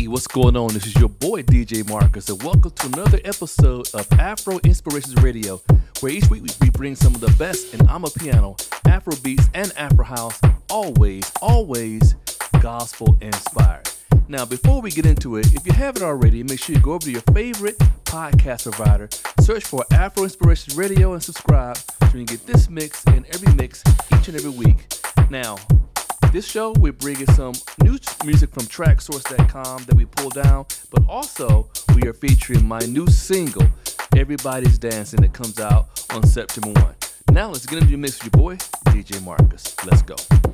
Hey, what's going on? This is your boy DJ Marcus, and welcome to another episode of Afro Inspirations Radio, where each week we bring some of the best in Amapiano, Afro beats, and Afro house, always, always gospel inspired. Now, before we get into it, if you haven't already, make sure you go over to your favorite podcast provider, search for Afro Inspirations Radio, and subscribe so you can get this mix and every mix each and every week. Now, this show, we're bringing some new music from traxsource.com that we pulled down, but also we are featuring my new single, Everybody's Dancing, that comes out on September 1. Now let's get into the mix with your boy, DJ Marcus. Let's go.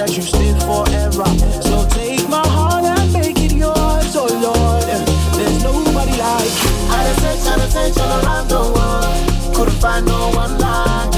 that you stay forever. So take my heart and make it yours, oh Lord. There's nobody like you. Out of touch, out of touch, all around the world. Couldn't find no one like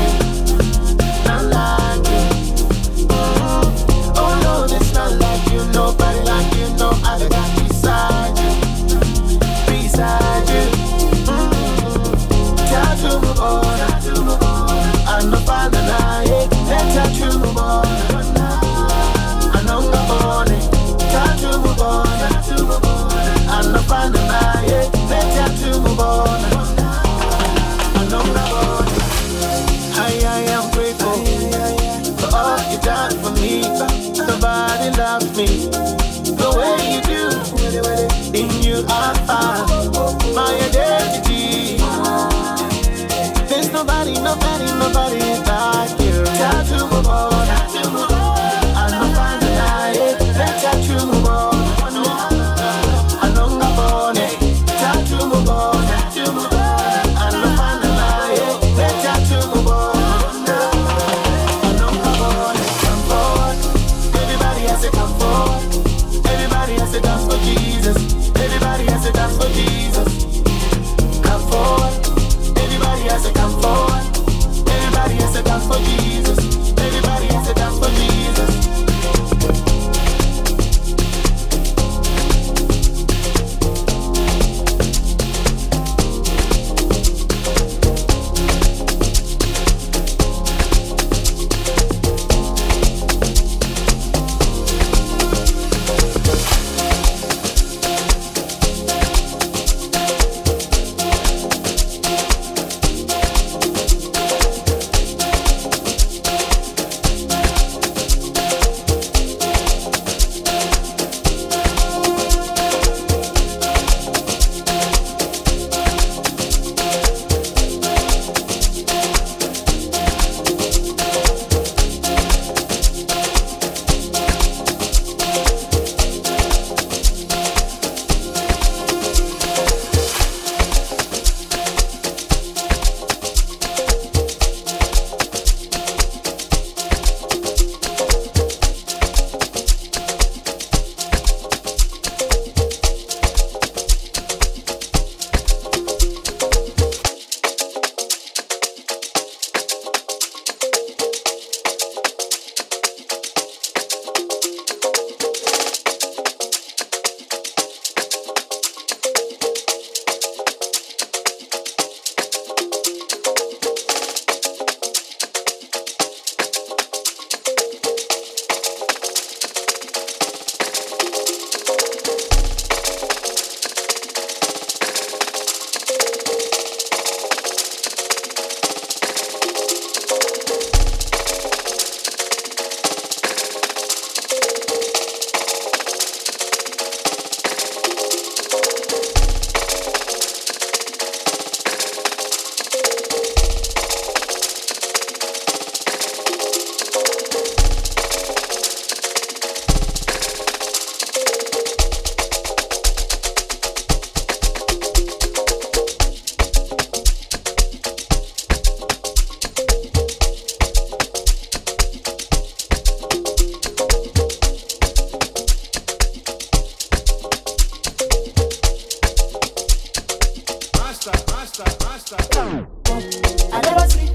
I never sleep.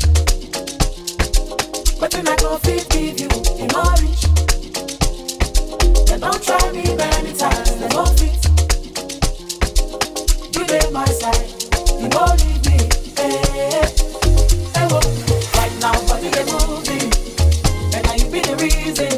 But give you orange. Don't try me many times, they won't fit. You my side, you won't leave me. Hey, hey. Right now, body get moving. And I've been the reason.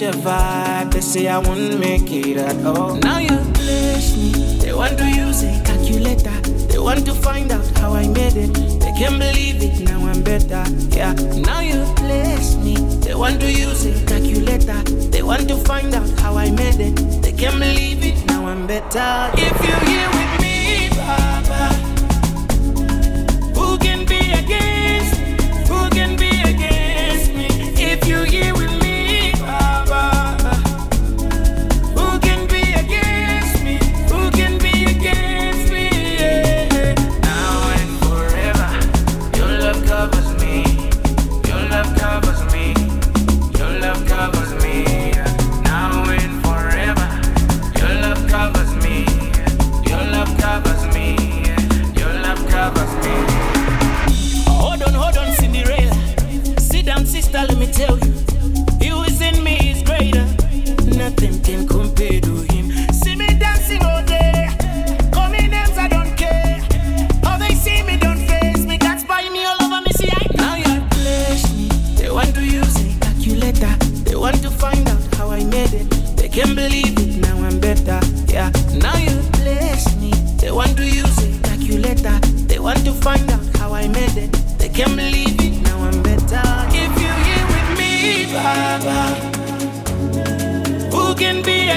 your vibe. They say I won't make it at all. Now you bless me. They want to use a calculator. They want to find out how I made it. They can't believe it. Now I'm better. Yeah. Now you bless me. They want to use a calculator. They want to find out how I made it. They can't believe it. Now I'm better. If you're here with me.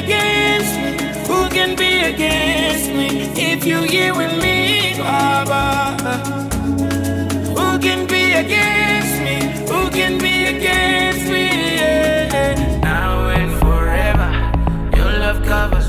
against me? Who can be against me? If you here with me, Baba. Who can be against me? Who can be against me? Yeah. Now and forever, your love covers.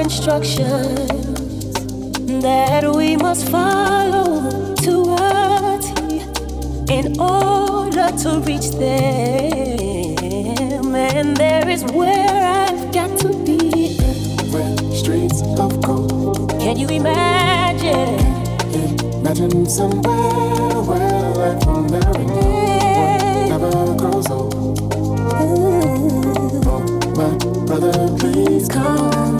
instructions that we must follow to a T in order to reach them. And there is where I've got to be. Where streets of gold. Can you imagine? Imagine somewhere where life will never know, never grows old. Ooh. Oh, my brother, please come.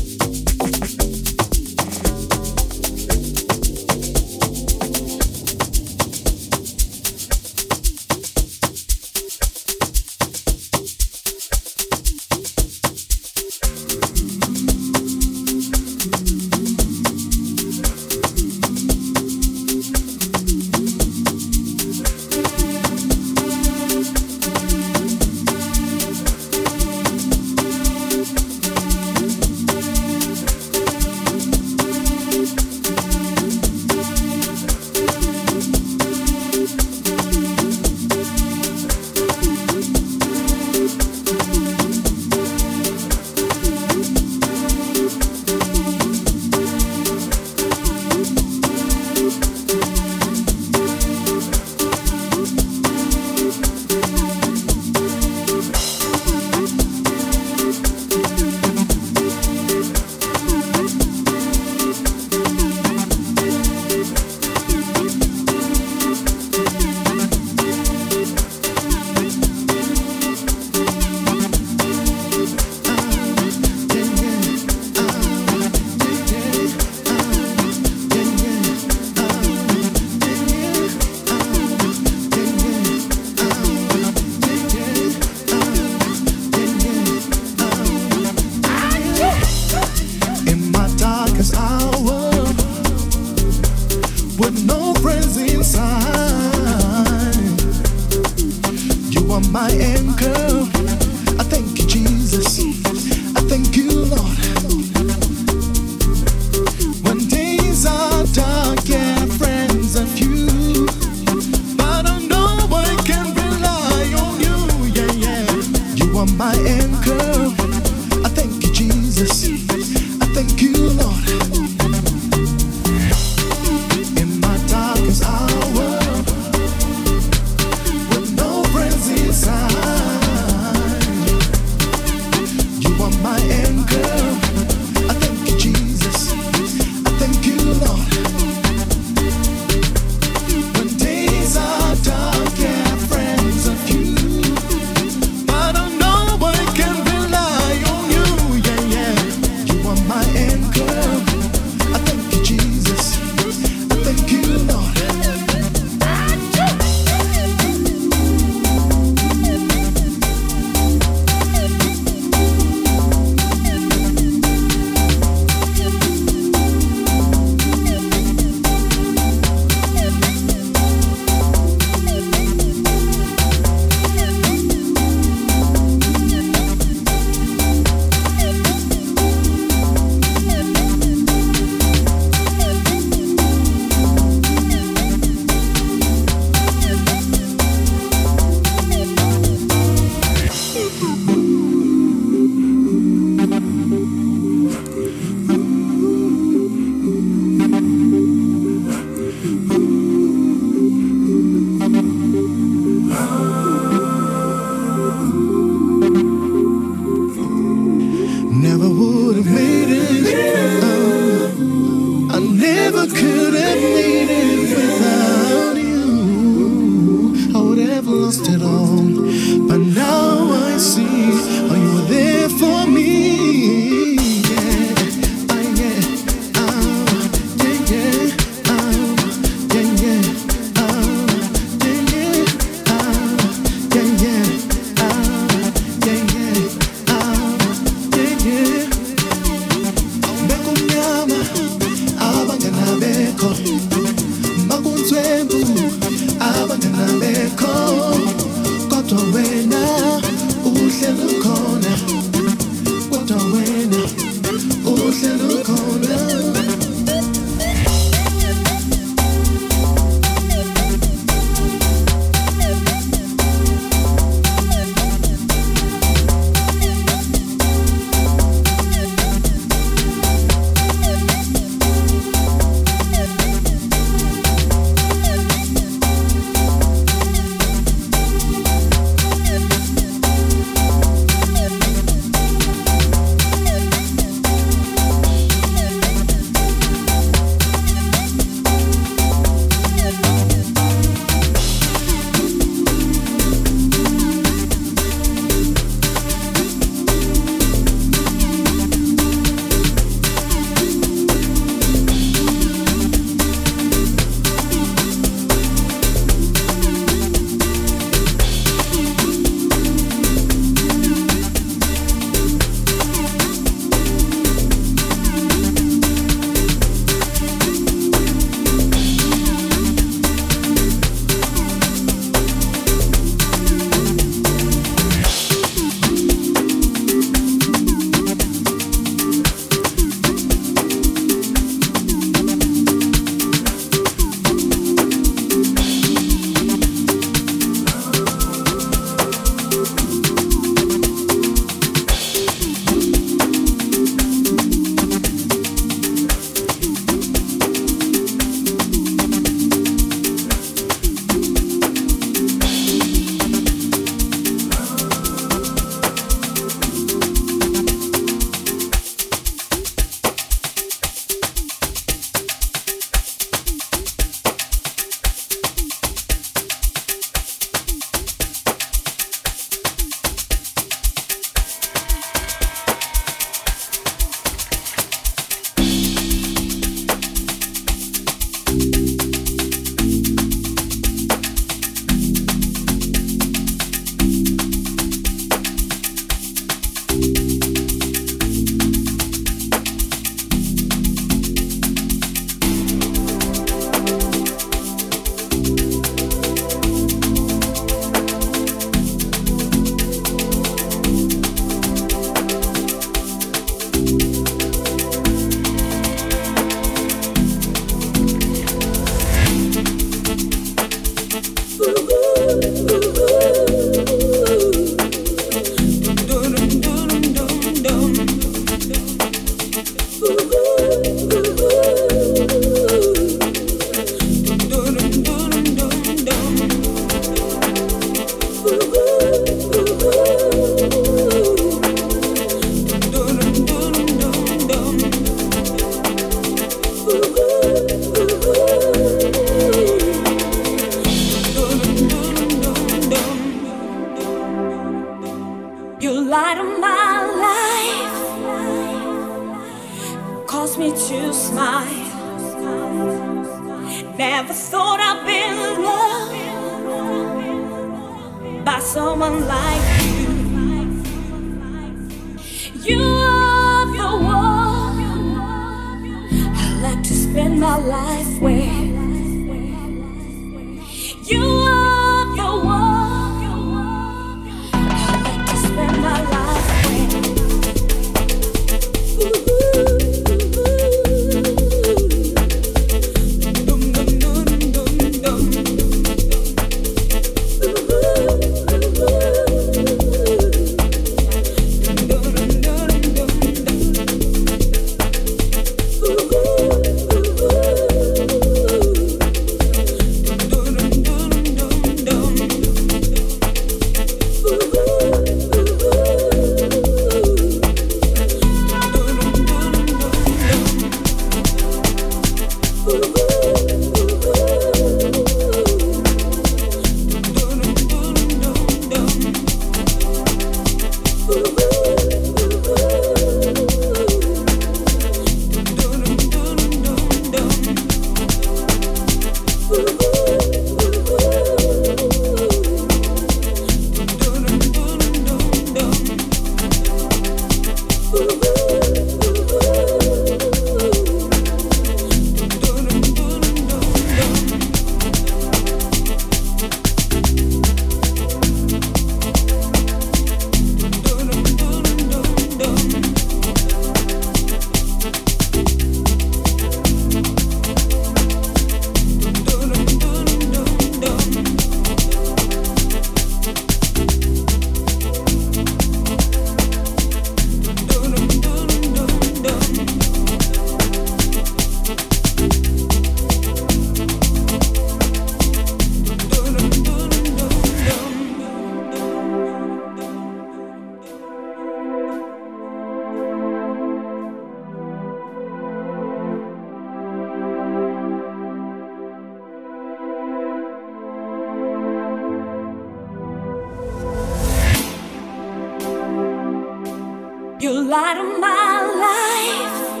You light of my life,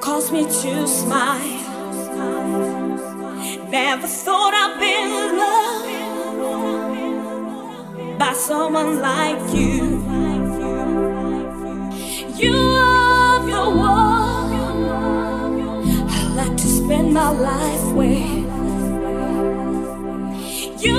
cause me to smile. Never thought I'd be loved by someone like you. You are the one I like to spend my life with. You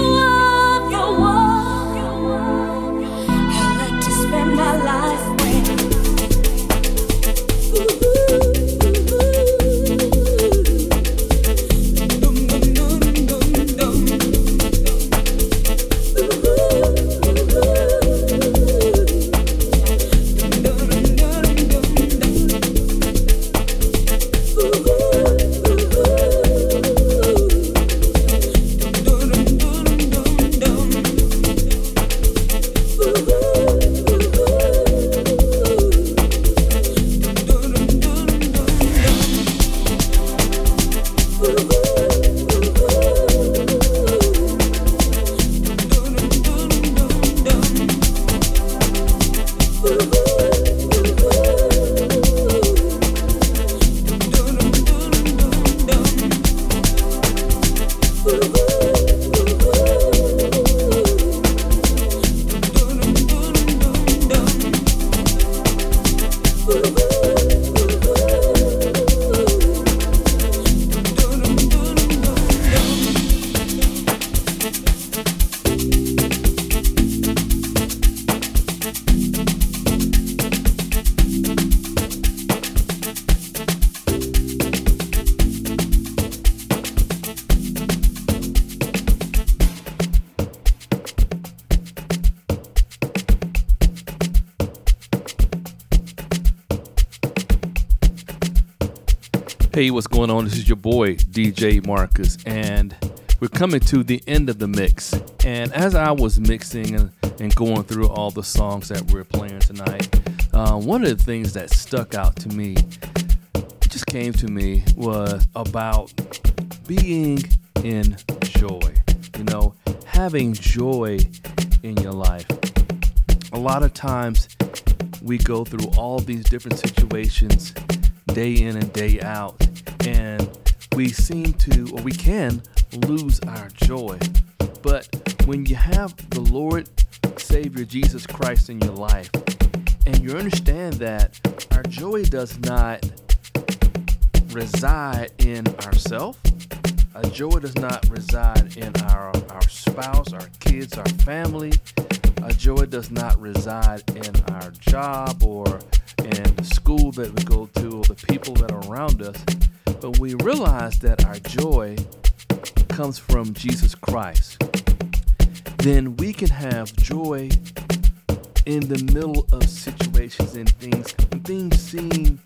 Hey, what's going on? This is your boy, DJ Marcus, and we're coming to the end of the mix. And as I was mixing and, going through all the songs that we're playing tonight, uh, one of the things that stuck out to me, just came to me, was about being in joy. You know, having joy in your life. A lot of times we go through all these different situations day in and day out, and we seem to, or we can, lose our joy. But when you have the Lord Savior Jesus Christ in your life, and you understand that our joy does not reside in ourselves, our joy does not reside in our, our spouse, our kids, our family. Our joy does not reside in our job or in the school that we go to or the people that are around us. But we realize that our joy comes from Jesus Christ. Then we can have joy in the middle of situations and things when things seem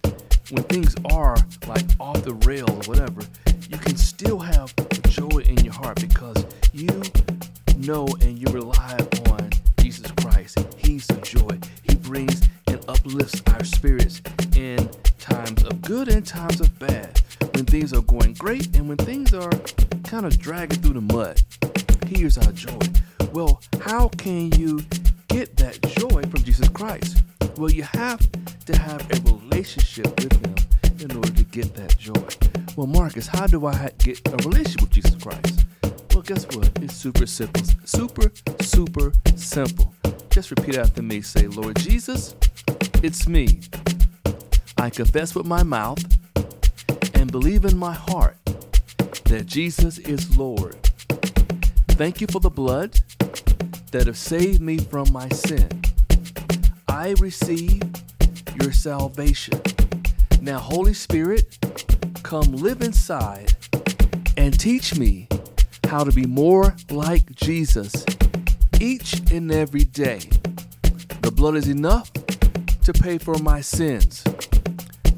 when things are like off the rails or whatever you can still have joy in your heart because you know and you rely on jesus christ. He's the joy. He brings and uplifts our spirits in times of good and times of bad when things are going great and when things are kind of dragging through the mud here's our joy well how can you get that joy from Jesus Christ? Well, you have to have a relationship with Him in order to get that joy. Well, Marcus, how do I get a relationship with Jesus Christ? Well, guess what? It's super simple. Super, super simple. Just repeat after me. Say, Lord Jesus, it's me. I confess with my mouth and believe in my heart that Jesus is Lord. Thank you for the blood that have saved me from my sin. I receive your salvation. Now, Holy Spirit, come live inside and teach me how to be more like Jesus each and every day. The blood is enough to pay for my sins.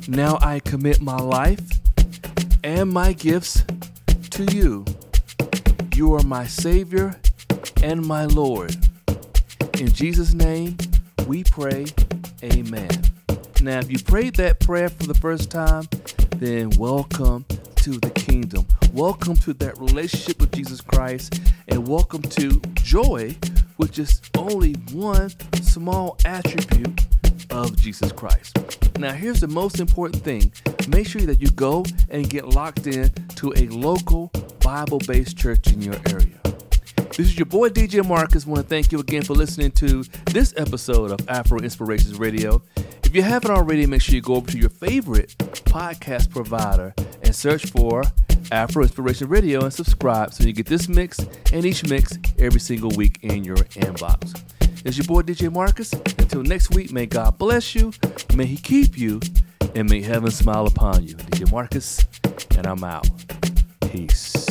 Now I commit my life and my gifts to you. You are my Savior and my Lord. In Jesus' name, we pray, Amen. Now, if you prayed that prayer for the first time, then welcome to the kingdom. Welcome to that relationship with Jesus Christ, and welcome to joy, which is only one small attribute of Jesus Christ. Now, here's the most important thing make sure that you go and get locked in to a local Bible based church in your area. This is your boy DJ Marcus. I want to thank you again for listening to this episode of Afro Inspirations Radio. If you haven't already, make sure you go over to your favorite podcast provider and search for Afro Inspiration Radio and subscribe so you get this mix and each mix every single week in your inbox. It's your boy DJ Marcus. Until next week, may God bless you, may He keep you, and may heaven smile upon you. DJ Marcus, and I'm out. Peace.